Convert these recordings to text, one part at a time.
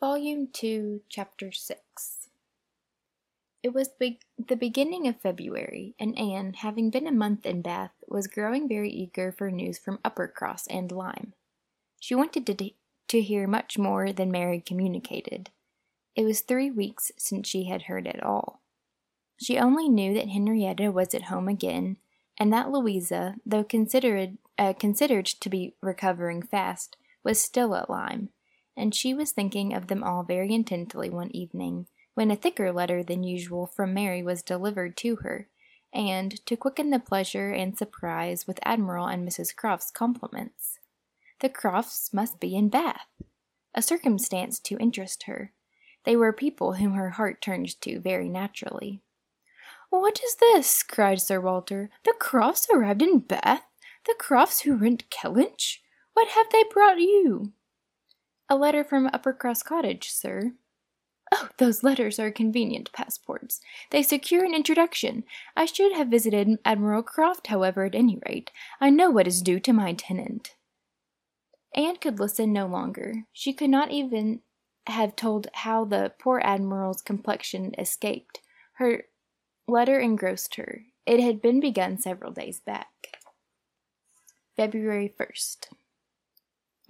Volume 2, Chapter 6 It was be- the beginning of February, and Anne, having been a month in Bath, was growing very eager for news from Uppercross and Lyme. She wanted to, d- to hear much more than Mary communicated. It was three weeks since she had heard at all. She only knew that Henrietta was at home again, and that Louisa, though considered, uh, considered to be recovering fast, was still at Lyme and she was thinking of them all very intently one evening, when a thicker letter than usual from Mary was delivered to her, and, to quicken the pleasure and surprise with Admiral and Mrs. Croft's compliments. The Crofts must be in Bath, a circumstance to interest her. They were people whom her heart turned to very naturally. What is this? cried Sir Walter. The Crofts arrived in Bath? The Crofts who rent Kellynch? What have they brought you? A letter from Uppercross Cottage, sir. Oh, those letters are convenient passports. They secure an introduction. I should have visited Admiral Croft, however, at any rate. I know what is due to my tenant. Anne could listen no longer. She could not even have told how the poor Admiral's complexion escaped. Her letter engrossed her. It had been begun several days back. February 1st.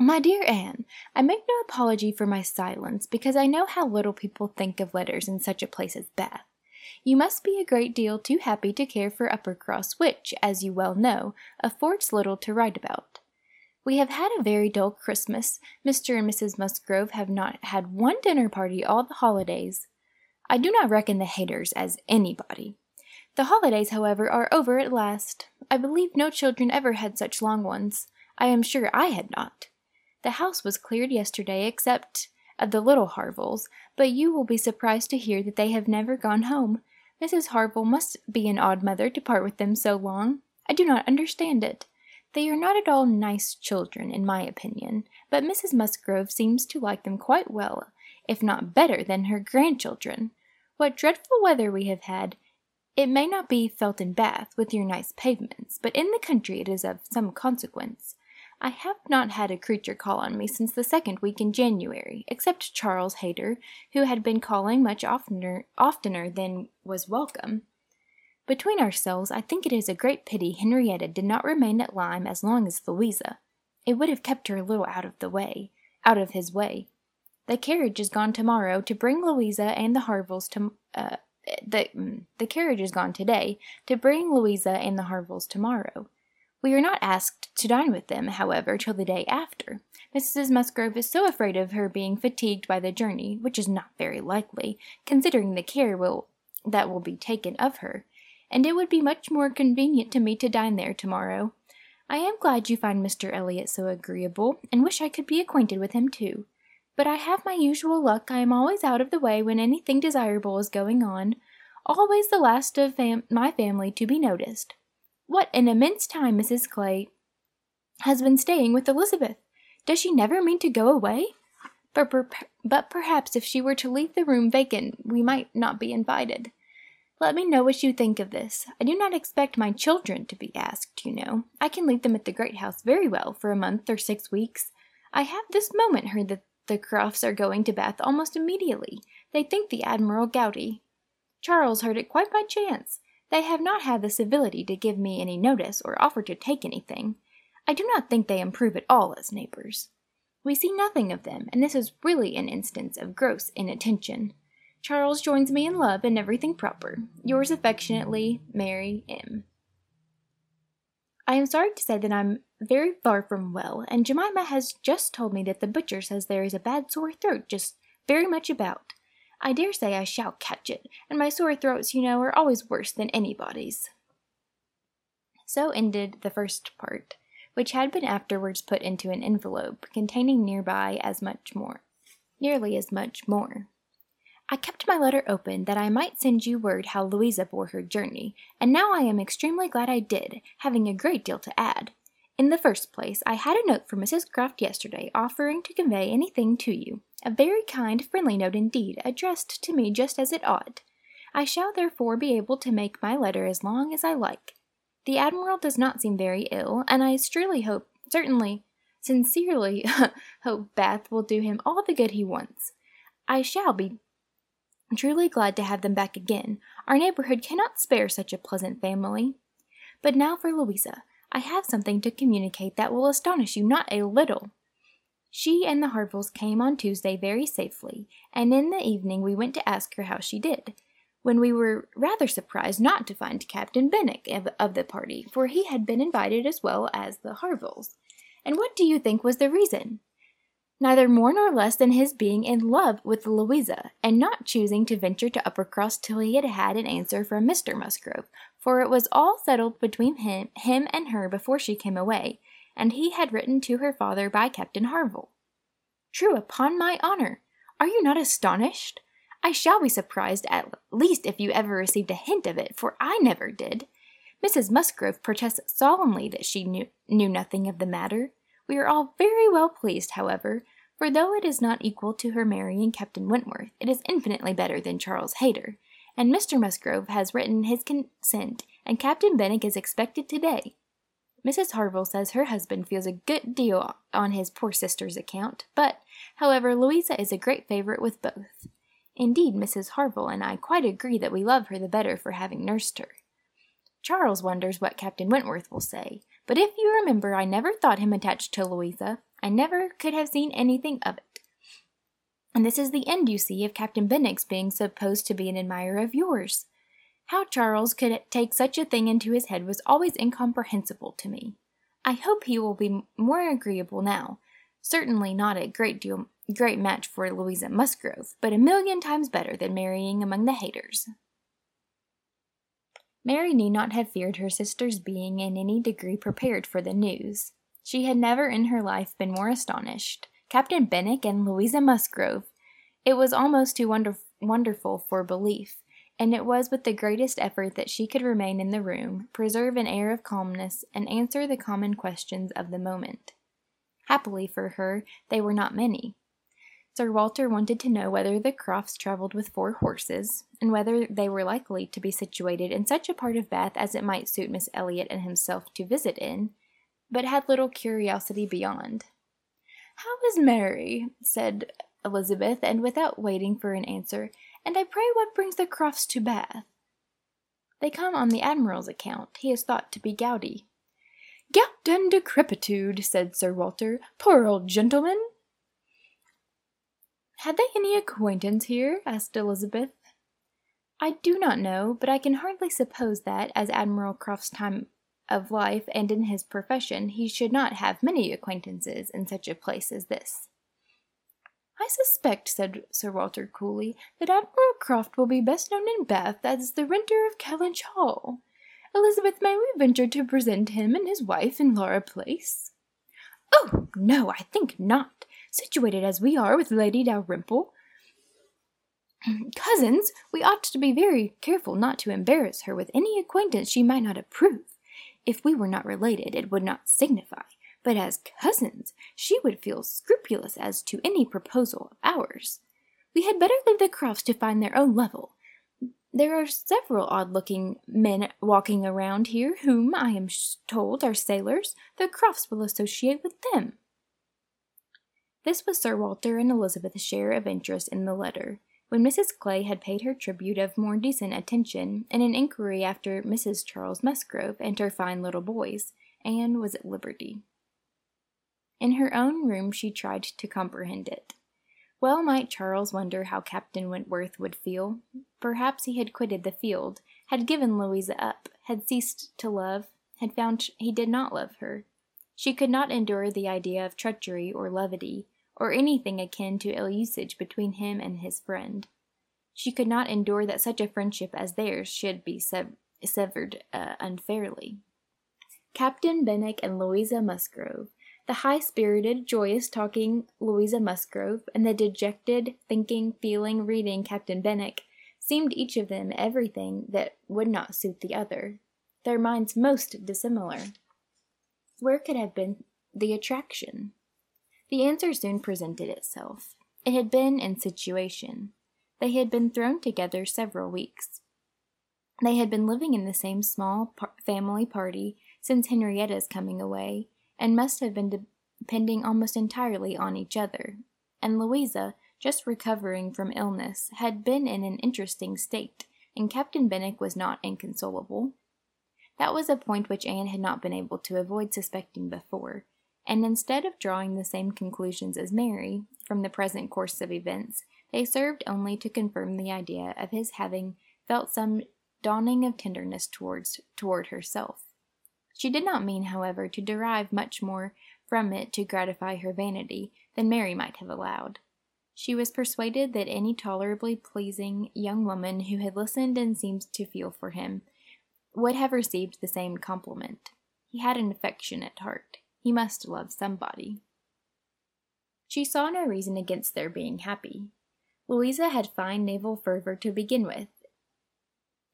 My dear Anne, I make no apology for my silence, because I know how little people think of letters in such a place as Bath. You must be a great deal too happy to care for Uppercross, which, as you well know, affords little to write about. We have had a very dull Christmas. Mr. and Mrs. Musgrove have not had one dinner party all the holidays. I do not reckon the Hayters as anybody. The holidays, however, are over at last. I believe no children ever had such long ones. I am sure I had not. The house was cleared yesterday, except of the little Harvilles, but you will be surprised to hear that they have never gone home. Mrs. Harville must be an odd mother to part with them so long. I do not understand it. They are not at all nice children, in my opinion, but Mrs. Musgrove seems to like them quite well, if not better than her grandchildren. What dreadful weather we have had! It may not be felt in Bath, with your nice pavements, but in the country it is of some consequence. I have not had a creature call on me since the second week in January, except Charles Hayter, who had been calling much oftener, oftener than was welcome. Between ourselves, I think it is a great pity Henrietta did not remain at Lyme as long as Louisa. It would have kept her a little out of the way, out of his way. The carriage is gone tomorrow to bring Louisa and the Harvilles to. Uh, the mm, the carriage is gone today to bring Louisa and the Harvilles tomorrow. We are not asked to dine with them, however, till the day after. Mrs. Musgrove is so afraid of her being fatigued by the journey, which is not very likely, considering the care will, that will be taken of her, and it would be much more convenient to me to dine there tomorrow. I am glad you find Mr. Elliot so agreeable, and wish I could be acquainted with him too. But I have my usual luck. I am always out of the way when anything desirable is going on, always the last of fam- my family to be noticed. What an immense time Mrs. Clay has been staying with Elizabeth! Does she never mean to go away? But, per- but perhaps if she were to leave the room vacant, we might not be invited. Let me know what you think of this. I do not expect my children to be asked, you know. I can leave them at the great house very well for a month or six weeks. I have this moment heard that the Crofts are going to Bath almost immediately. They think the Admiral gouty. Charles heard it quite by chance. They have not had the civility to give me any notice or offer to take anything. I do not think they improve at all as neighbors. We see nothing of them, and this is really an instance of gross inattention. Charles joins me in love and everything proper. Yours affectionately, Mary M. I am sorry to say that I'm very far from well, and Jemima has just told me that the butcher says there is a bad sore throat just very much about. I dare say I shall catch it, and my sore throats, you know, are always worse than anybody's. So ended the first part, which had been afterwards put into an envelope containing nearby as much more, nearly as much more. I kept my letter open that I might send you word how Louisa bore her journey, and now I am extremely glad I did, having a great deal to add. In the first place, I had a note from Mrs. Croft yesterday offering to convey anything to you. A very kind, friendly note indeed, addressed to me just as it ought. I shall therefore be able to make my letter as long as I like. The Admiral does not seem very ill, and I truly hope, certainly, sincerely hope Bath will do him all the good he wants. I shall be truly glad to have them back again. Our neighborhood cannot spare such a pleasant family. But now for Louisa. I have something to communicate that will astonish you not a little. She and the Harvilles came on Tuesday very safely, and in the evening we went to ask her how she did, when we were rather surprised not to find Captain Benwick of, of the party, for he had been invited as well as the Harvilles. And what do you think was the reason? neither more nor less than his being in love with Louisa, and not choosing to venture to Uppercross till he had had an answer from Mr. Musgrove, for it was all settled between him, him and her before she came away, and he had written to her father by Captain Harville. True, upon my honour! Are you not astonished? I shall be surprised at least if you ever received a hint of it, for I never did. Mrs. Musgrove protests solemnly that she knew, knew nothing of the matter. We are all very well pleased, however, for though it is not equal to her marrying Captain Wentworth, it is infinitely better than Charles Hayter, and Mr. Musgrove has written his consent, and Captain Benwick is expected today. Mrs. Harville says her husband feels a good deal on his poor sister's account, but, however, Louisa is a great favourite with both. Indeed, Mrs. Harville and I quite agree that we love her the better for having nursed her. Charles wonders what Captain Wentworth will say, but if you remember, I never thought him attached to Louisa. I never could have seen anything of it. And this is the end, you see, of Captain Benwick's being supposed to be an admirer of yours. How Charles could take such a thing into his head was always incomprehensible to me. I hope he will be more agreeable now. Certainly not a great deal great match for Louisa Musgrove, but a million times better than marrying among the Hayters. Mary need not have feared her sister's being in any degree prepared for the news. She had never in her life been more astonished. Captain Benwick and Louisa Musgrove! It was almost too wonder- wonderful for belief, and it was with the greatest effort that she could remain in the room, preserve an air of calmness, and answer the common questions of the moment. Happily for her, they were not many. Sir Walter wanted to know whether the Crofts travelled with four horses, and whether they were likely to be situated in such a part of Bath as it might suit Miss Elliot and himself to visit in, but had little curiosity beyond. How is Mary? said Elizabeth, and without waiting for an answer, and I pray what brings the Crofts to Bath? They come on the Admiral's account. He is thought to be gouty. Gout and decrepitude, said Sir Walter. Poor old gentleman! Had they any acquaintance here? asked Elizabeth. I do not know, but I can hardly suppose that, as Admiral Croft's time of life and in his profession, he should not have many acquaintances in such a place as this. I suspect, said Sir Walter coolly, that Admiral Croft will be best known in Bath as the renter of Kellynch Hall. Elizabeth, may we venture to present him and his wife in Laura Place? Oh, no, I think not situated as we are with Lady Dalrymple. Cousins, we ought to be very careful not to embarrass her with any acquaintance she might not approve. If we were not related, it would not signify, but as cousins, she would feel scrupulous as to any proposal of ours. We had better leave the Crofts to find their own level. There are several odd looking men walking around here whom, I am told, are sailors. The Crofts will associate with them. This was Sir Walter and Elizabeth's share of interest in the letter. When Mrs. Clay had paid her tribute of more decent attention, and an inquiry after Mrs. Charles Musgrove and her fine little boys, Anne was at liberty. In her own room she tried to comprehend it. Well might Charles wonder how Captain Wentworth would feel. Perhaps he had quitted the field, had given Louisa up, had ceased to love, had found he did not love her. She could not endure the idea of treachery or levity, or anything akin to ill usage between him and his friend. She could not endure that such a friendship as theirs should be severed uh, unfairly. Captain Benwick and Louisa Musgrove, the high spirited, joyous talking Louisa Musgrove, and the dejected, thinking, feeling, reading Captain Benwick, seemed each of them everything that would not suit the other, their minds most dissimilar. Where could have been the attraction? The answer soon presented itself. It had been in situation. They had been thrown together several weeks. They had been living in the same small par- family party since Henrietta's coming away, and must have been depending almost entirely on each other. And Louisa, just recovering from illness, had been in an interesting state, and Captain Benwick was not inconsolable. That was a point which Anne had not been able to avoid suspecting before, and instead of drawing the same conclusions as Mary from the present course of events, they served only to confirm the idea of his having felt some dawning of tenderness towards toward herself. She did not mean, however, to derive much more from it to gratify her vanity than Mary might have allowed. She was persuaded that any tolerably pleasing young woman who had listened and seemed to feel for him would have received the same compliment. He had an affectionate heart. He must love somebody. She saw no reason against their being happy. Louisa had fine naval fervor to begin with,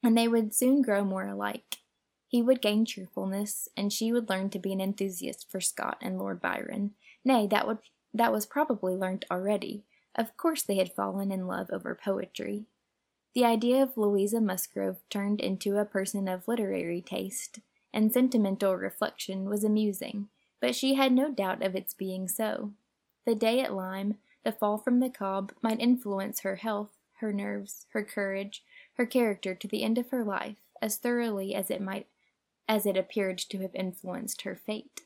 and they would soon grow more alike. He would gain cheerfulness, and she would learn to be an enthusiast for Scott and Lord Byron. Nay, that would that was probably learnt already. Of course they had fallen in love over poetry. The idea of Louisa Musgrove turned into a person of literary taste and sentimental reflection was amusing, but she had no doubt of its being so. The day at Lyme, the fall from the Cobb, might influence her health, her nerves, her courage, her character to the end of her life, as thoroughly as it might as it appeared to have influenced her fate.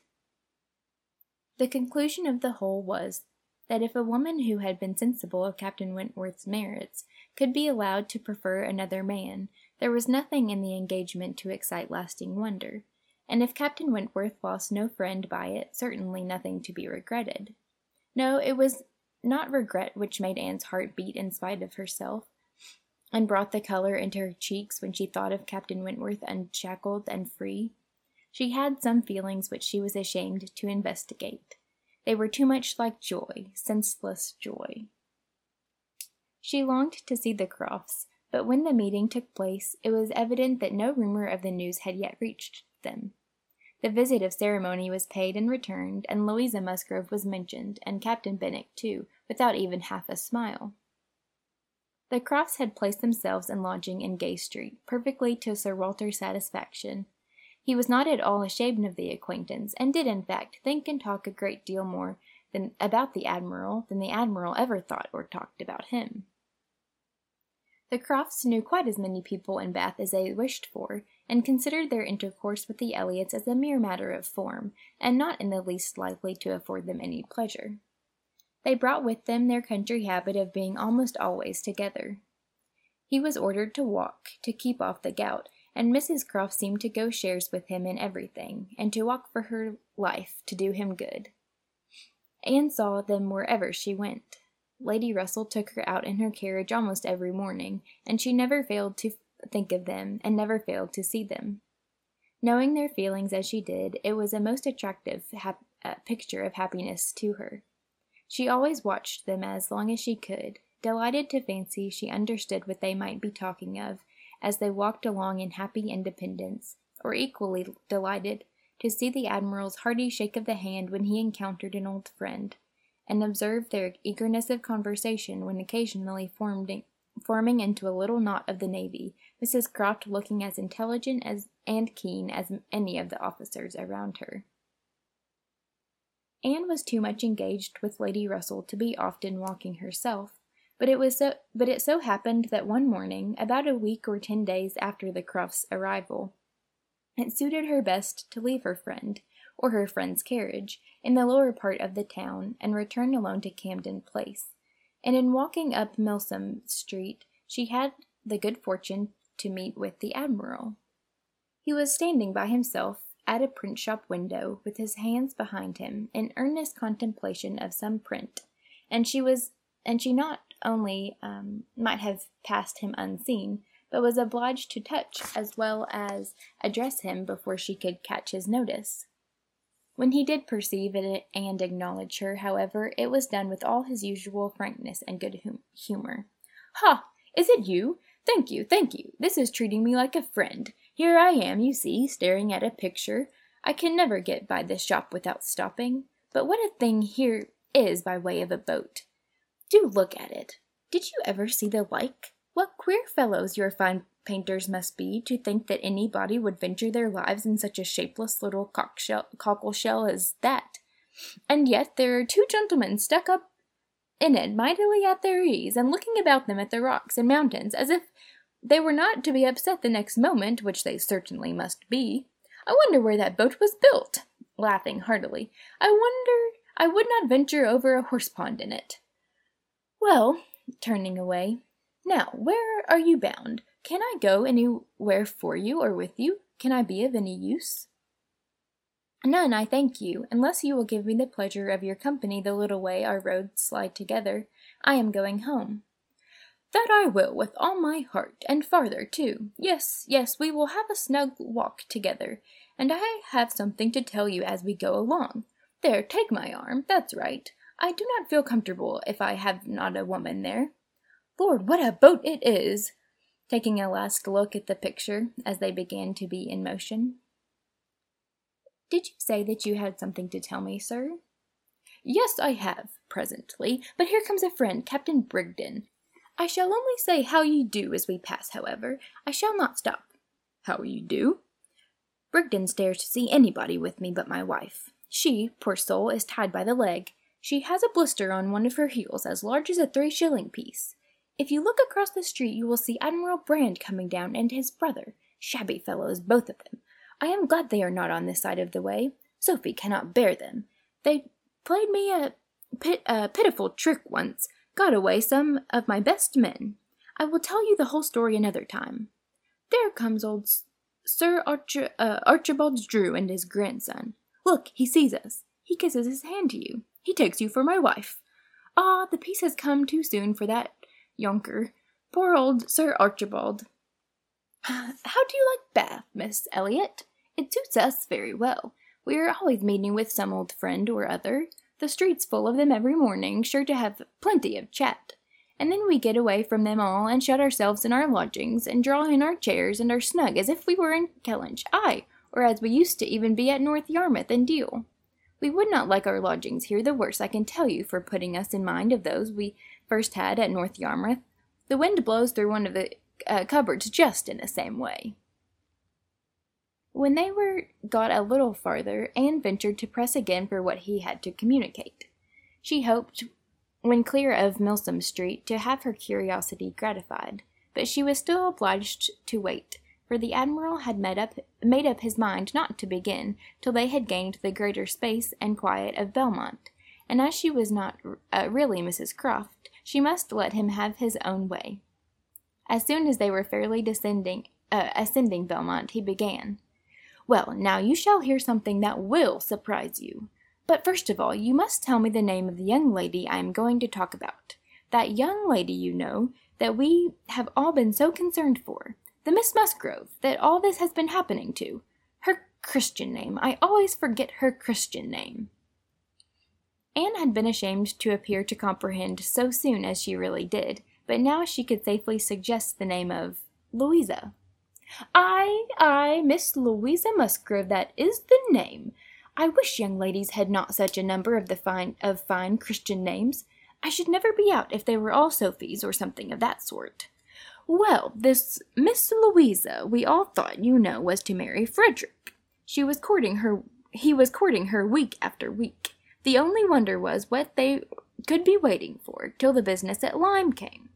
The conclusion of the whole was that if a woman who had been sensible of Captain Wentworth's merits could be allowed to prefer another man, there was nothing in the engagement to excite lasting wonder, and if Captain Wentworth lost no friend by it, certainly nothing to be regretted. No, it was not regret which made Anne's heart beat in spite of herself, and brought the color into her cheeks when she thought of Captain Wentworth unshackled and free. She had some feelings which she was ashamed to investigate. They were too much like joy, senseless joy. She longed to see the Crofts, but when the meeting took place, it was evident that no rumor of the news had yet reached them. The visit of ceremony was paid and returned, and Louisa Musgrove was mentioned, and Captain Benwick too, without even half a smile. The Crofts had placed themselves in lodging in Gay Street, perfectly to Sir Walter's satisfaction. He was not at all ashamed of the acquaintance, and did, in fact, think and talk a great deal more than about the Admiral than the Admiral ever thought or talked about him. The Crofts knew quite as many people in Bath as they wished for, and considered their intercourse with the Elliots as a mere matter of form, and not in the least likely to afford them any pleasure. They brought with them their country habit of being almost always together. He was ordered to walk, to keep off the gout, and Mrs. Croft seemed to go shares with him in everything, and to walk for her life to do him good. Anne saw them wherever she went. Lady Russell took her out in her carriage almost every morning, and she never failed to think of them, and never failed to see them. Knowing their feelings as she did, it was a most attractive hap- uh, picture of happiness to her. She always watched them as long as she could, delighted to fancy she understood what they might be talking of as they walked along in happy independence, or equally delighted to see the Admiral's hearty shake of the hand when he encountered an old friend, and observe their eagerness of conversation when occasionally formed, forming into a little knot of the navy, Mrs. Croft looking as intelligent as and keen as any of the officers around her. Anne was too much engaged with Lady Russell to be often walking herself, but it was so but it so happened that one morning, about a week or ten days after the Crofts' arrival, it suited her best to leave her friend, or her friend's carriage, in the lower part of the town and return alone to Camden Place. And in walking up Milsom Street, she had the good fortune to meet with the Admiral. He was standing by himself at a print shop window with his hands behind him in earnest contemplation of some print, and she was and she not only um, might have passed him unseen, but was obliged to touch as well as address him before she could catch his notice. When he did perceive it and acknowledge her, however, it was done with all his usual frankness and good hum- humor. Ha! Is it you? Thank you, thank you. This is treating me like a friend. Here I am, you see, staring at a picture. I can never get by this shop without stopping. But what a thing here is by way of a boat. Do look at it. Did you ever see the like? What queer fellows your fine painters must be to think that anybody would venture their lives in such a shapeless little cockle shell as that. And yet there are two gentlemen stuck up in it mightily at their ease, and looking about them at the rocks and mountains as if they were not to be upset the next moment, which they certainly must be. I wonder where that boat was built, laughing heartily. I wonder I would not venture over a horse pond in it. Well, turning away, now where are you bound? Can I go anywhere for you or with you? Can I be of any use? None, I thank you, unless you will give me the pleasure of your company the little way our roads slide together. I am going home. That I will, with all my heart, and farther too. Yes, yes, we will have a snug walk together, and I have something to tell you as we go along. There, take my arm, that's right. I do not feel comfortable if I have not a woman there. Lord, what a boat it is! Taking a last look at the picture as they began to be in motion. Did you say that you had something to tell me, sir? Yes, I have, presently, but here comes a friend, Captain Brigden. I shall only say how you do as we pass, however. I shall not stop. How you do? Brigden dares to see anybody with me but my wife. She, poor soul, is tied by the leg. She has a blister on one of her heels as large as a three shilling piece. If you look across the street, you will see Admiral Brand coming down and his brother. Shabby fellows, both of them. I am glad they are not on this side of the way. Sophie cannot bear them. They played me a, pit, a pitiful trick once, got away some of my best men. I will tell you the whole story another time. There comes old Sir Archer, uh, Archibald Drew and his grandson. Look, he sees us. He kisses his hand to you. He takes you for my wife. Ah, the peace has come too soon for that yonker. Poor old Sir Archibald. How do you like Bath, Miss Elliot? It suits us very well. We are always meeting with some old friend or other. The street's full of them every morning, sure to have plenty of chat. And then we get away from them all and shut ourselves in our lodgings and draw in our chairs and are snug as if we were in Kellynch, aye, or as we used to even be at North Yarmouth and Deal. We would not like our lodgings here the worse, I can tell you, for putting us in mind of those we first had at North Yarmouth. The wind blows through one of the uh, cupboards just in the same way. When they were got a little farther, Anne ventured to press again for what he had to communicate. She hoped, when clear of Milsom Street, to have her curiosity gratified, but she was still obliged to wait, for the Admiral had made up, made up his mind not to begin till they had gained the greater space and quiet of Belmont, and as she was not uh, really Mrs. Croft, she must let him have his own way. As soon as they were fairly descending, uh, ascending Belmont, he began. Well, now you shall hear something that will surprise you. But first of all, you must tell me the name of the young lady I am going to talk about. That young lady, you know, that we have all been so concerned for. The Miss Musgrove, that all this has been happening to. Her Christian name. I always forget her Christian name. Anne had been ashamed to appear to comprehend so soon as she really did, but now she could safely suggest the name of Louisa. Ay, ay, Miss Louisa Musgrove, that is the name. I wish young ladies had not such a number of the fine of fine Christian names. I should never be out if they were all Sophies or something of that sort. Well, this Miss Louisa, we all thought, you know, was to marry Frederick. She was courting her he was courting her week after week. The only wonder was what they could be waiting for till the business at Lyme came.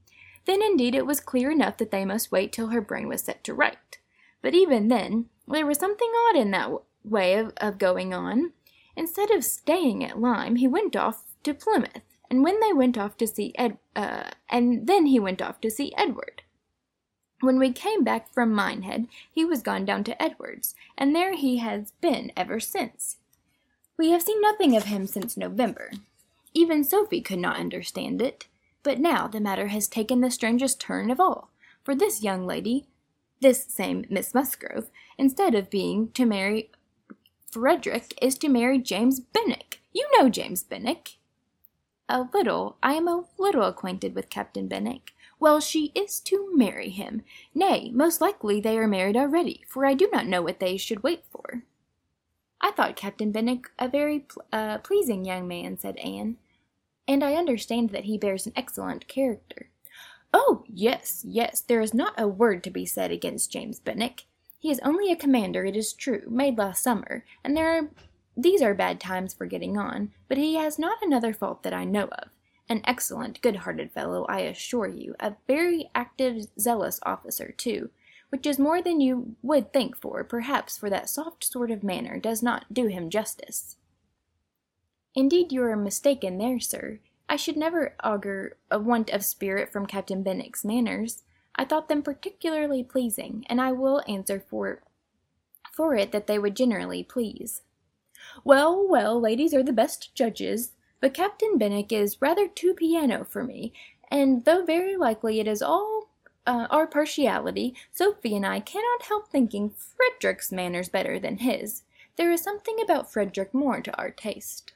Then indeed it was clear enough that they must wait till her brain was set to right. But even then, there was something odd in that way of, of going on. Instead of staying at Lyme, he went off to Plymouth, and when they went off to see Ed, uh, and then he went off to see Edward. When we came back from Minehead, he was gone down to Edward's, and there he has been ever since. We have seen nothing of him since November. Even Sophie could not understand it. But now the matter has taken the strangest turn of all, for this young lady, this same Miss Musgrove, instead of being to marry Frederick, is to marry James Benwick. You know James Benwick. A little, I am a little acquainted with Captain Benwick. Well, she is to marry him. Nay, most likely they are married already, for I do not know what they should wait for. I thought Captain Benwick a very pl- uh, pleasing young man, said Anne and I understand that he bears an excellent character. Oh, yes, yes, there is not a word to be said against James Benwick. He is only a commander, it is true, made last summer, and there are these are bad times for getting on, but he has not another fault that I know of. An excellent, good-hearted fellow, I assure you, a very active, zealous officer, too, which is more than you would think for, perhaps, for that soft sort of manner does not do him justice. Indeed, you are mistaken there, sir. I should never augur a want of spirit from Captain Benwick's manners. I thought them particularly pleasing, and I will answer for for it that they would generally please. Well, well, ladies are the best judges, but Captain Benwick is rather too piano for me, and though very likely it is all uh, our partiality, Sophie and I cannot help thinking Frederick's manners better than his. There is something about Frederick more to our taste.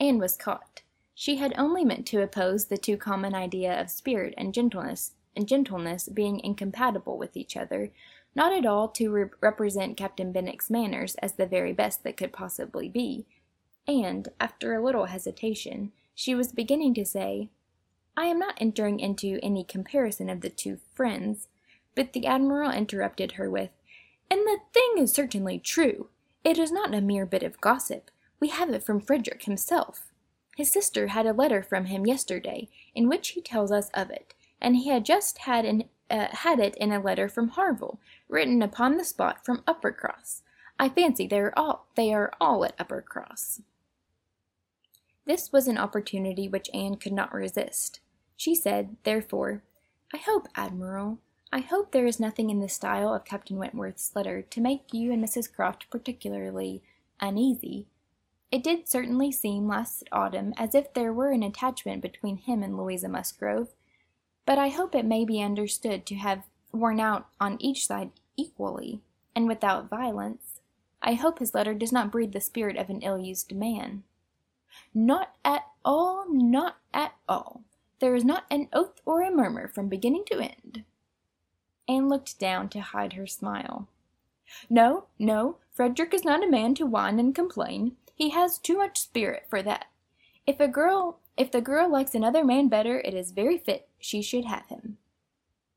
Anne was caught. She had only meant to oppose the too common idea of spirit and gentleness, and gentleness being incompatible with each other, not at all to re- represent Captain Benwick's manners as the very best that could possibly be. And, after a little hesitation, she was beginning to say, I am not entering into any comparison of the two friends, but the Admiral interrupted her with, And the thing is certainly true. It is not a mere bit of gossip. We have it from Frederick himself. His sister had a letter from him yesterday, in which he tells us of it, and he had just had an uh, had it in a letter from Harville, written upon the spot from Uppercross. I fancy they are all they are all at Uppercross. This was an opportunity which Anne could not resist. She said, therefore, I hope, Admiral, I hope there is nothing in the style of Captain Wentworth's letter to make you and Mrs. Croft particularly uneasy. It did certainly seem last autumn as if there were an attachment between him and Louisa Musgrove, but I hope it may be understood to have worn out on each side equally, and without violence. I hope his letter does not breathe the spirit of an ill-used man. Not at all, not at all. There is not an oath or a murmur from beginning to end. Anne looked down to hide her smile. No, no, Frederick is not a man to whine and complain. He has too much spirit for that. If a girl if the girl likes another man better, it is very fit she should have him.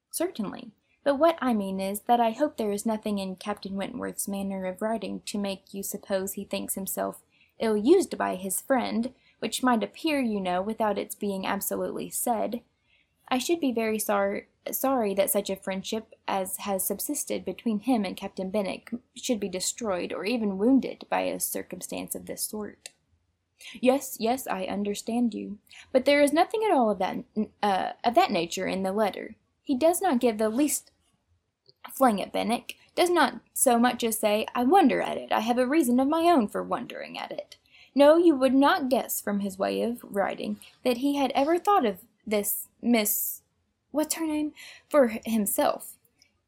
Certainly. But what I mean is, that I hope there is nothing in Captain Wentworth's manner of writing to make you suppose he thinks himself ill used by his friend, which might appear, you know, without its being absolutely said. I should be very sorry sorry that such a friendship as has subsisted between him and Captain Benwick should be destroyed or even wounded by a circumstance of this sort. Yes, yes, I understand you. But there is nothing at all of that uh, of that nature in the letter. He does not give the least fling at Benwick, does not so much as say, I wonder at it, I have a reason of my own for wondering at it. No, you would not guess from his way of writing that he had ever thought of this Miss what's her name for himself.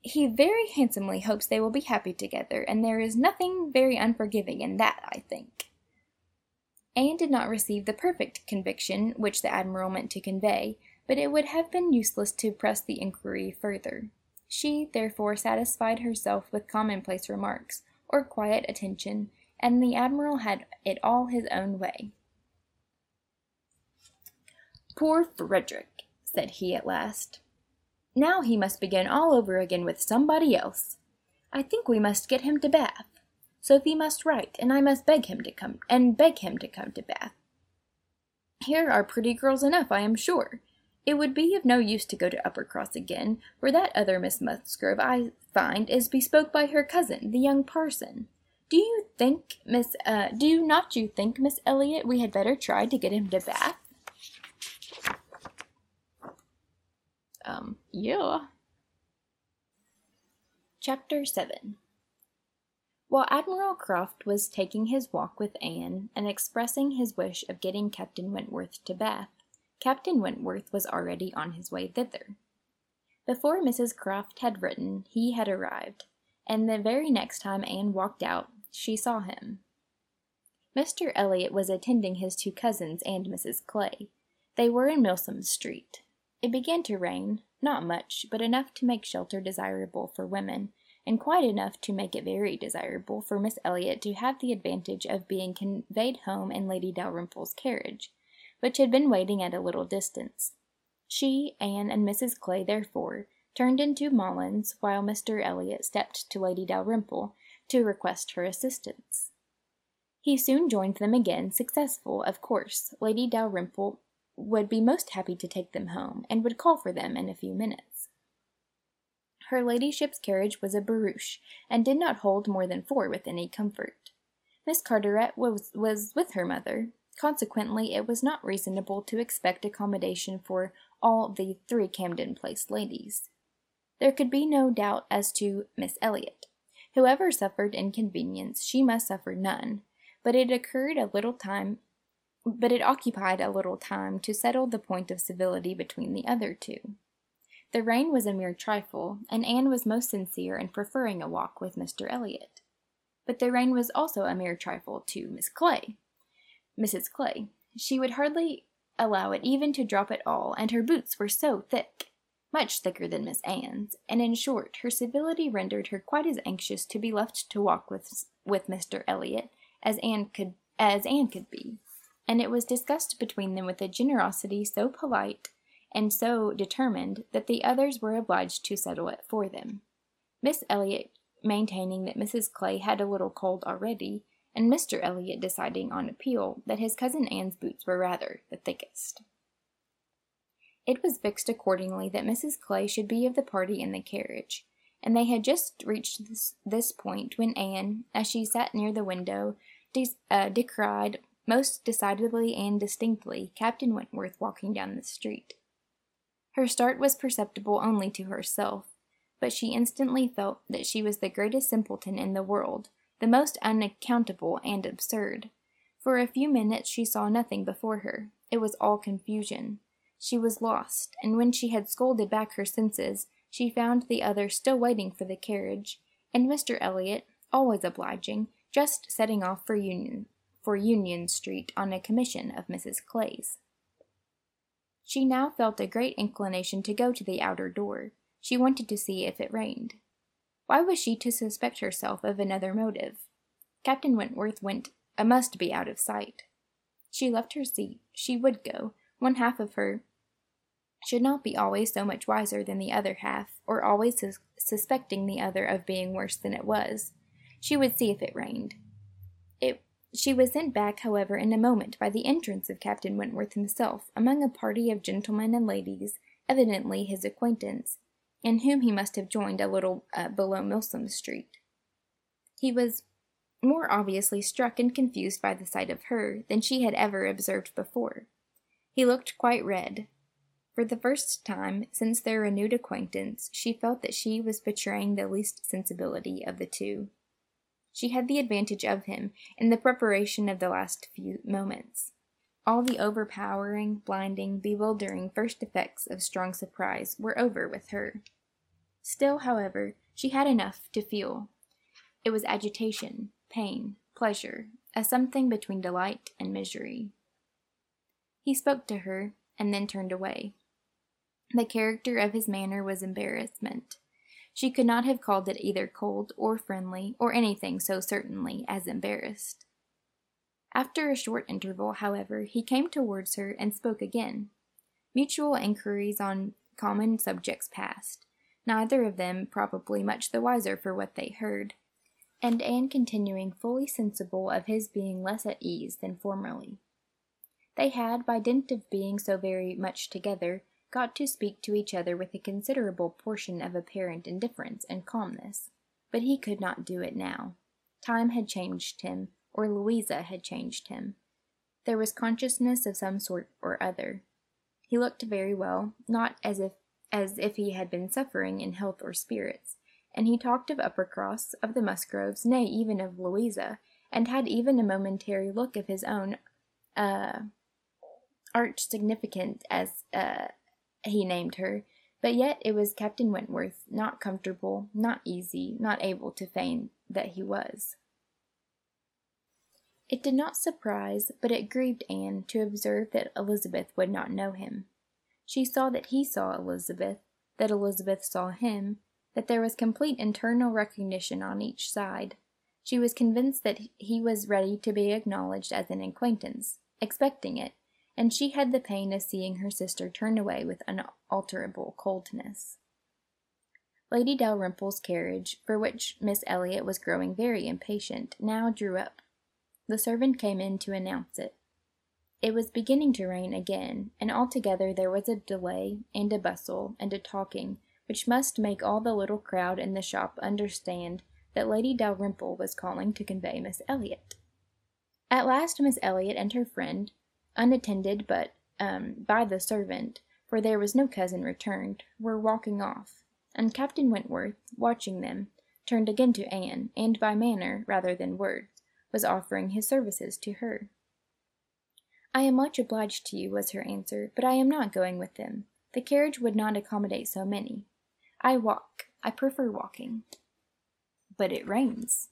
He very handsomely hopes they will be happy together, and there is nothing very unforgiving in that, I think. Anne did not receive the perfect conviction which the Admiral meant to convey, but it would have been useless to press the inquiry further. She, therefore, satisfied herself with commonplace remarks, or quiet attention, and the Admiral had it all his own way. Poor Frederick, said he at last. Now he must begin all over again with somebody else. I think we must get him to Bath. Sophie must write, and I must beg him to come, and beg him to come to Bath. Here are pretty girls enough, I am sure. It would be of no use to go to Uppercross again, for that other Miss Musgrove, I find, is bespoke by her cousin, the young parson. Do you think, Miss, uh, do not you think, Miss Elliot, we had better try to get him to Bath? Um, yeah. Chapter 7 while Admiral Croft was taking his walk with Anne, and expressing his wish of getting Captain Wentworth to Bath, Captain Wentworth was already on his way thither. Before Mrs. Croft had written, he had arrived, and the very next time Anne walked out, she saw him. Mr. Elliot was attending his two cousins and Mrs. Clay. They were in Milsom Street. It began to rain, not much, but enough to make shelter desirable for women, and quite enough to make it very desirable for Miss Elliot to have the advantage of being conveyed home in Lady Dalrymple's carriage, which had been waiting at a little distance. She, Anne, and Mrs. Clay, therefore, turned into Molland's, while Mr. Elliot stepped to Lady Dalrymple to request her assistance. He soon joined them again, successful, of course, Lady Dalrymple would be most happy to take them home, and would call for them in a few minutes. Her ladyship's carriage was a barouche, and did not hold more than four with any comfort. Miss Carteret was, was with her mother, consequently it was not reasonable to expect accommodation for all the three Camden Place ladies. There could be no doubt as to Miss Elliot. Whoever suffered inconvenience, she must suffer none, but it occurred a little time but it occupied a little time to settle the point of civility between the other two. The rain was a mere trifle, and Anne was most sincere in preferring a walk with Mr. Elliot. But the rain was also a mere trifle to Miss Clay. Mrs. Clay. She would hardly allow it even to drop at all, and her boots were so thick, much thicker than Miss Anne's, and in short, her civility rendered her quite as anxious to be left to walk with with Mr. Elliot as Anne could as Anne could be and it was discussed between them with a generosity so polite and so determined that the others were obliged to settle it for them. Miss Elliot maintaining that Mrs. Clay had a little cold already, and Mr. Elliot deciding on appeal that his cousin Anne's boots were rather the thickest. It was fixed accordingly that Mrs. Clay should be of the party in the carriage, and they had just reached this, this point when Anne, as she sat near the window, de- uh, decried most decidedly and distinctly, Captain Wentworth walking down the street. Her start was perceptible only to herself, but she instantly felt that she was the greatest simpleton in the world, the most unaccountable and absurd. For a few minutes she saw nothing before her. It was all confusion. She was lost, and when she had scolded back her senses, she found the other still waiting for the carriage, and Mr. Elliot, always obliging, just setting off for Union for Union Street on a commission of Mrs. Clay's. She now felt a great inclination to go to the outer door. She wanted to see if it rained. Why was she to suspect herself of another motive? Captain Wentworth went uh, must be out of sight. She left her seat. She would go. One half of her should not be always so much wiser than the other half, or always sus- suspecting the other of being worse than it was. She would see if it rained. She was sent back, however, in a moment by the entrance of Captain Wentworth himself, among a party of gentlemen and ladies, evidently his acquaintance, and whom he must have joined a little uh, below Milsom Street. He was more obviously struck and confused by the sight of her than she had ever observed before. He looked quite red. For the first time since their renewed acquaintance, she felt that she was betraying the least sensibility of the two. She had the advantage of him in the preparation of the last few moments. All the overpowering, blinding, bewildering first effects of strong surprise were over with her. Still, however, she had enough to feel. It was agitation, pain, pleasure, a something between delight and misery. He spoke to her, and then turned away. The character of his manner was embarrassment. She could not have called it either cold or friendly or anything so certainly as embarrassed. After a short interval, however, he came towards her and spoke again. Mutual inquiries on common subjects passed, neither of them probably much the wiser for what they heard, and Anne continuing fully sensible of his being less at ease than formerly. They had, by dint of being so very much together, got to speak to each other with a considerable portion of apparent indifference and calmness, but he could not do it now. Time had changed him, or Louisa had changed him. There was consciousness of some sort or other. He looked very well, not as if as if he had been suffering in health or spirits, and he talked of Uppercross, of the Musgroves, nay, even of Louisa, and had even a momentary look of his own, uh, arch significant as, uh, he named her, but yet it was Captain Wentworth, not comfortable, not easy, not able to feign that he was. It did not surprise, but it grieved Anne to observe that Elizabeth would not know him. She saw that he saw Elizabeth, that Elizabeth saw him, that there was complete internal recognition on each side. She was convinced that he was ready to be acknowledged as an acquaintance, expecting it, and she had the pain of seeing her sister turn away with unalterable coldness. Lady Dalrymple's carriage, for which Miss Elliot was growing very impatient, now drew up. The servant came in to announce it. It was beginning to rain again, and altogether there was a delay, and a bustle, and a talking, which must make all the little crowd in the shop understand that Lady Dalrymple was calling to convey Miss Elliot. At last Miss Elliot and her friend, unattended but um, by the servant, for there was no cousin returned, were walking off, and Captain Wentworth, watching them, turned again to Anne, and by manner, rather than words, was offering his services to her. I am much obliged to you, was her answer, but I am not going with them. The carriage would not accommodate so many. I walk. I prefer walking. But it rains.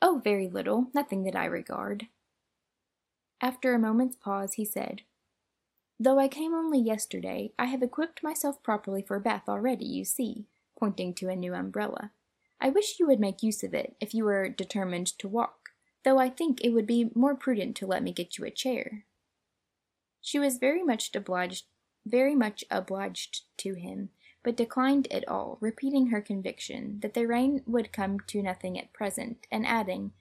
Oh, very little, nothing that I regard. After a moment's pause, he said, Though I came only yesterday, I have equipped myself properly for Bath already, you see, pointing to a new umbrella. I wish you would make use of it, if you are determined to walk, though I think it would be more prudent to let me get you a chair. She was very much obliged very much obliged to him, but declined it all, repeating her conviction that the rain would come to nothing at present, and adding,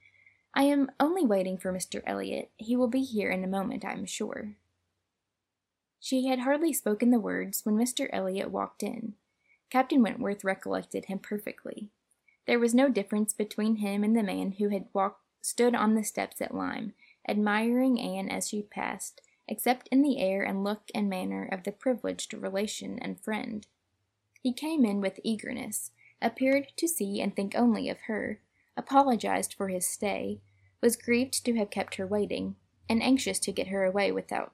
I am only waiting for Mr. Elliot. He will be here in a moment, I am sure. She had hardly spoken the words when Mr. Elliot walked in. Captain Wentworth recollected him perfectly. There was no difference between him and the man who had walked, stood on the steps at Lyme, admiring Anne as she passed, except in the air and look and manner of the privileged relation and friend. He came in with eagerness, appeared to see and think only of her, apologized for his stay, was grieved to have kept her waiting, and anxious to get her away without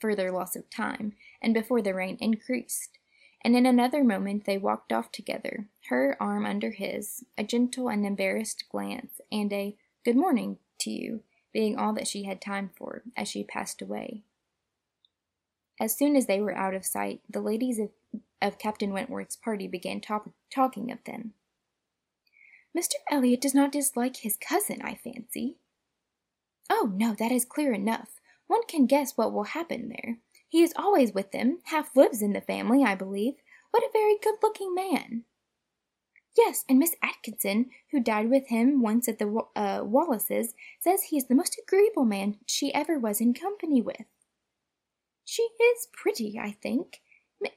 further loss of time, and before the rain increased. And in another moment they walked off together, her arm under his, a gentle and embarrassed glance, and a good morning to you, being all that she had time for, as she passed away. As soon as they were out of sight, the ladies of, of Captain Wentworth's party began talk, talking of them. Mr. Elliot does not dislike his cousin, I fancy. Oh, no, that is clear enough. One can guess what will happen there. He is always with them, half lives in the family, I believe. What a very good looking man! Yes, and Miss Atkinson, who died with him once at the uh, Wallises, says he is the most agreeable man she ever was in company with. She is pretty, I think.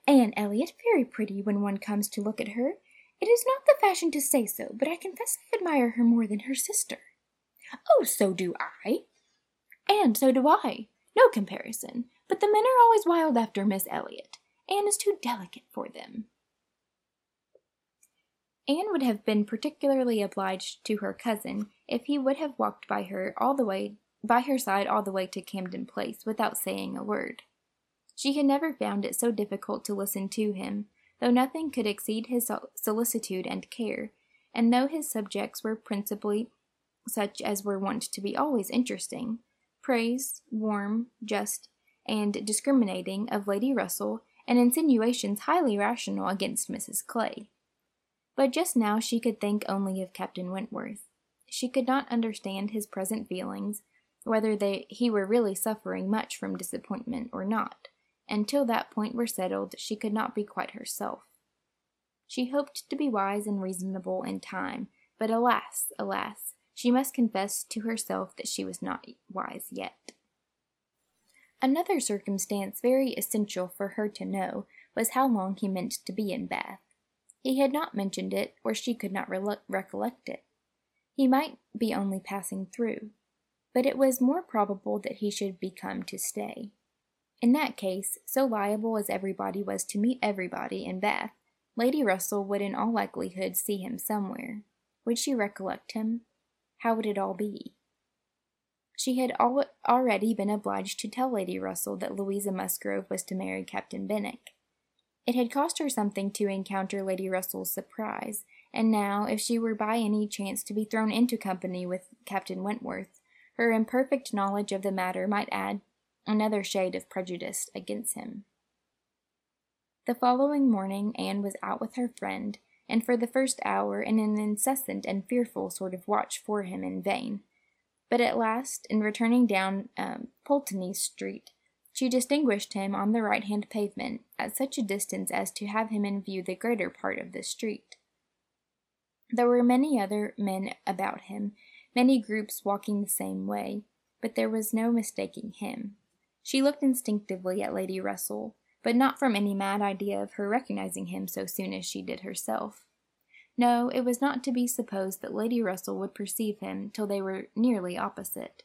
Anne Elliot, very pretty when one comes to look at her. It is not the fashion to say so, but I confess I admire her more than her sister. Oh, so do I. And so do I. No comparison. But the men are always wild after Miss Elliot. Anne is too delicate for them. Anne would have been particularly obliged to her cousin if he would have walked by her all the way by her side all the way to Camden Place without saying a word. She had never found it so difficult to listen to him, though nothing could exceed his solicitude and care, and though his subjects were principally such as were wont to be always interesting praise, warm, just, and discriminating of Lady Russell, and insinuations highly rational against Mrs. Clay. But just now she could think only of Captain Wentworth. She could not understand his present feelings, whether they, he were really suffering much from disappointment or not, and till that point were settled she could not be quite herself. She hoped to be wise and reasonable in time, but alas, alas, she must confess to herself that she was not wise yet. Another circumstance very essential for her to know was how long he meant to be in Bath. He had not mentioned it, or she could not re- recollect it. He might be only passing through, but it was more probable that he should be come to stay. In that case, so liable as everybody was to meet everybody in Bath, Lady Russell would in all likelihood see him somewhere. Would she recollect him? How would it all be? She had al- already been obliged to tell Lady Russell that Louisa Musgrove was to marry Captain Benwick. It had cost her something to encounter Lady Russell's surprise, and now, if she were by any chance to be thrown into company with Captain Wentworth, her imperfect knowledge of the matter might add another shade of prejudice against him. The following morning Anne was out with her friend, and for the first hour in an incessant and fearful sort of watch for him in vain. But at last, in returning down um, Pulteney Street, she distinguished him on the right hand pavement, at such a distance as to have him in view the greater part of the street. There were many other men about him, many groups walking the same way, but there was no mistaking him. She looked instinctively at Lady Russell, but not from any mad idea of her recognizing him so soon as she did herself. No, it was not to be supposed that Lady Russell would perceive him till they were nearly opposite.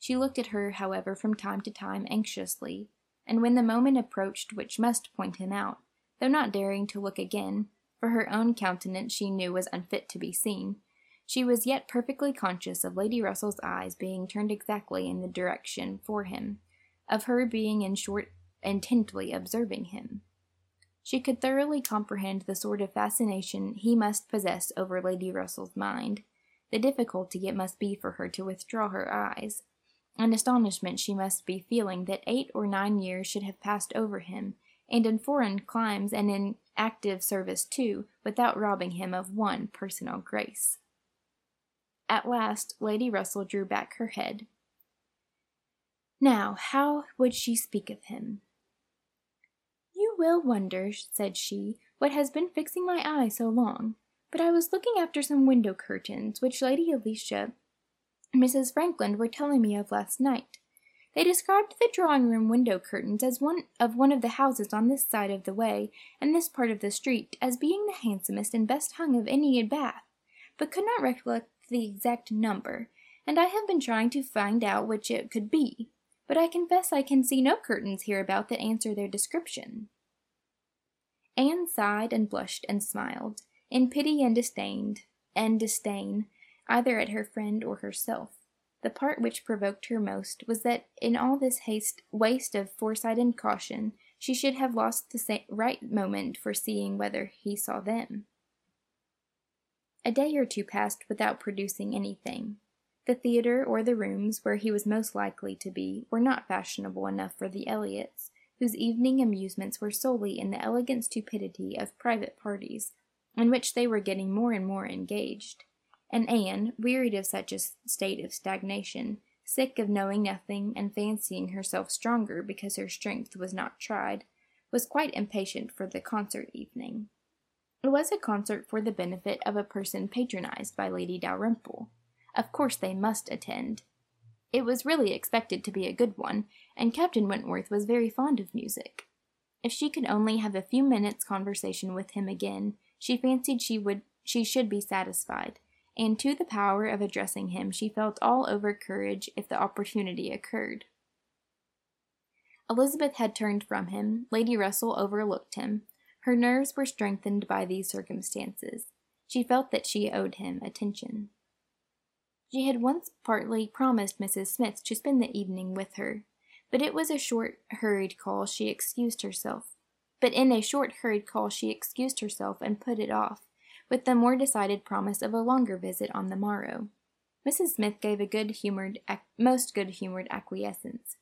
She looked at her, however, from time to time anxiously, and when the moment approached which must point him out, though not daring to look again, for her own countenance she knew was unfit to be seen, she was yet perfectly conscious of Lady Russell's eyes being turned exactly in the direction for him, of her being in short intently observing him. She could thoroughly comprehend the sort of fascination he must possess over Lady Russell's mind, the difficulty it must be for her to withdraw her eyes, and astonishment she must be feeling that eight or nine years should have passed over him, and in foreign climes and in active service too, without robbing him of one personal grace. At last Lady Russell drew back her head. Now, how would she speak of him? You will wonder, said she, what has been fixing my eye so long. But I was looking after some window curtains, which Lady Alicia and Mrs. Frankland were telling me of last night. They described the drawing room window curtains as one of one of the houses on this side of the way and this part of the street as being the handsomest and best hung of any in Bath, but could not recollect the exact number, and I have been trying to find out which it could be but I confess I can see no curtains hereabout that answer their description. Anne sighed and blushed and smiled, in pity and disdain, and disdain, either at her friend or herself. The part which provoked her most was that in all this haste, waste of foresight and caution, she should have lost the right moment for seeing whether he saw them. A day or two passed without producing anything. The theatre or the rooms where he was most likely to be were not fashionable enough for the Elliots, whose evening amusements were solely in the elegant stupidity of private parties, in which they were getting more and more engaged. And Anne, wearied of such a state of stagnation, sick of knowing nothing and fancying herself stronger because her strength was not tried, was quite impatient for the concert evening. It was a concert for the benefit of a person patronized by Lady Dalrymple. Of course they must attend. It was really expected to be a good one, and Captain Wentworth was very fond of music. If she could only have a few minutes' conversation with him again, she fancied she would she should be satisfied, and to the power of addressing him she felt all over courage if the opportunity occurred. Elizabeth had turned from him, Lady Russell overlooked him. Her nerves were strengthened by these circumstances. She felt that she owed him attention. She had once partly promised Mrs. Smith to spend the evening with her, but it was a short, hurried call she excused herself. But in a short, hurried call she excused herself and put it off, with the more decided promise of a longer visit on the morrow. Mrs. Smith gave a good-humored, most good-humored acquiescence.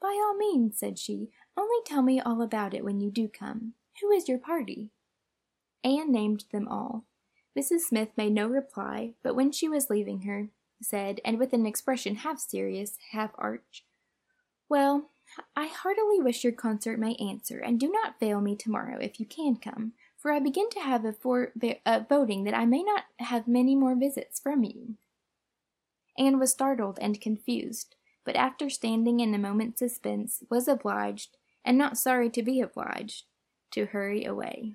By all means, said she, only tell me all about it when you do come. Who is your party? Anne named them all. Mrs. Smith made no reply, but when she was leaving her, said, and with an expression half serious, half arch, Well, I heartily wish your concert may answer, and do not fail me tomorrow if you can come, for I begin to have a, voting that I may not have many more visits from you. Anne was startled and confused, but after standing in a moment's suspense, was obliged, and not sorry to be obliged, to hurry away.